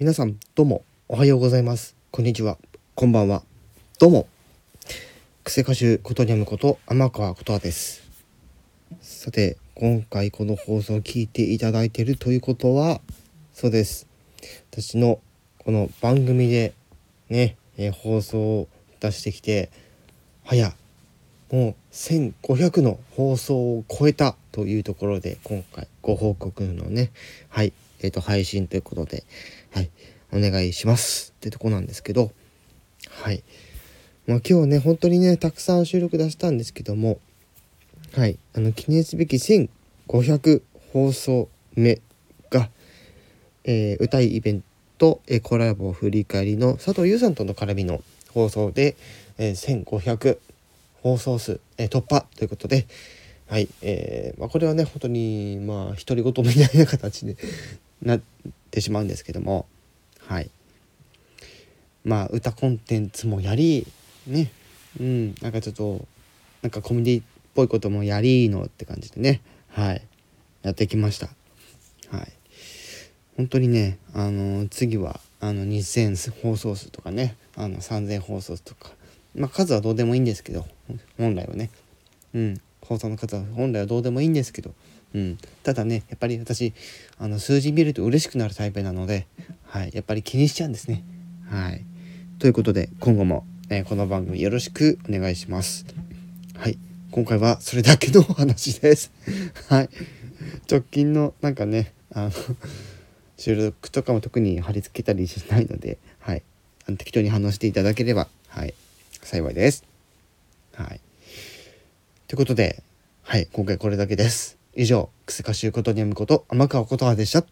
皆さんどうもおはようございます。こんにちは。こんばんは。どうも。癖歌手ことにゃむこと天川ことはです。さて今回この放送を聞いていただいているということはそうです。私のこの番組でね、えー放送を出してきて早もう1500の放送を超えたというところで今回ご報告のねはい。えっ、と配信ということではいお願いしますってとこなんですけどはい。まあ今日ね本当にねたくさん収録出したんですけどもはいあの記念すべき1500放送目が、えー歌いイベント、えーコラボ振り返りの佐藤優さんとの絡みの放送で、えー1500放送数、えー突破ということで、はいえーまあ、これはね本当にまあ独り言みたいな形でなってしまうんですけども。はい。まあ歌コンテンツもやりね。うん。なんかちょっとなんかコメディっぽいこともやりのって感じでね。はい。やってきました。はい。本当にねあの次はあの2000放送数とかね。あの3000放送数とか。まあ数はどうでもいいんですけど本来はね。うん。放送の数は本来はどうでもいいんですけど。うん。ただねやっぱり私あの数字見ると嬉しくなるタイプなのではい。やっぱり気にしちゃうんですね。はい。ということで今後も、えーこの番組よろしくお願いします。はい。今回はそれだけのお話です。はい。直近のなんかねあの収録とかも特に貼り付けたりしないので、はい、あの適当に反応していただければ、はい、幸いです。はい。ということで、はい、今回これだけです。以上、癖かしゅうことにゃむこと天川ことはでした。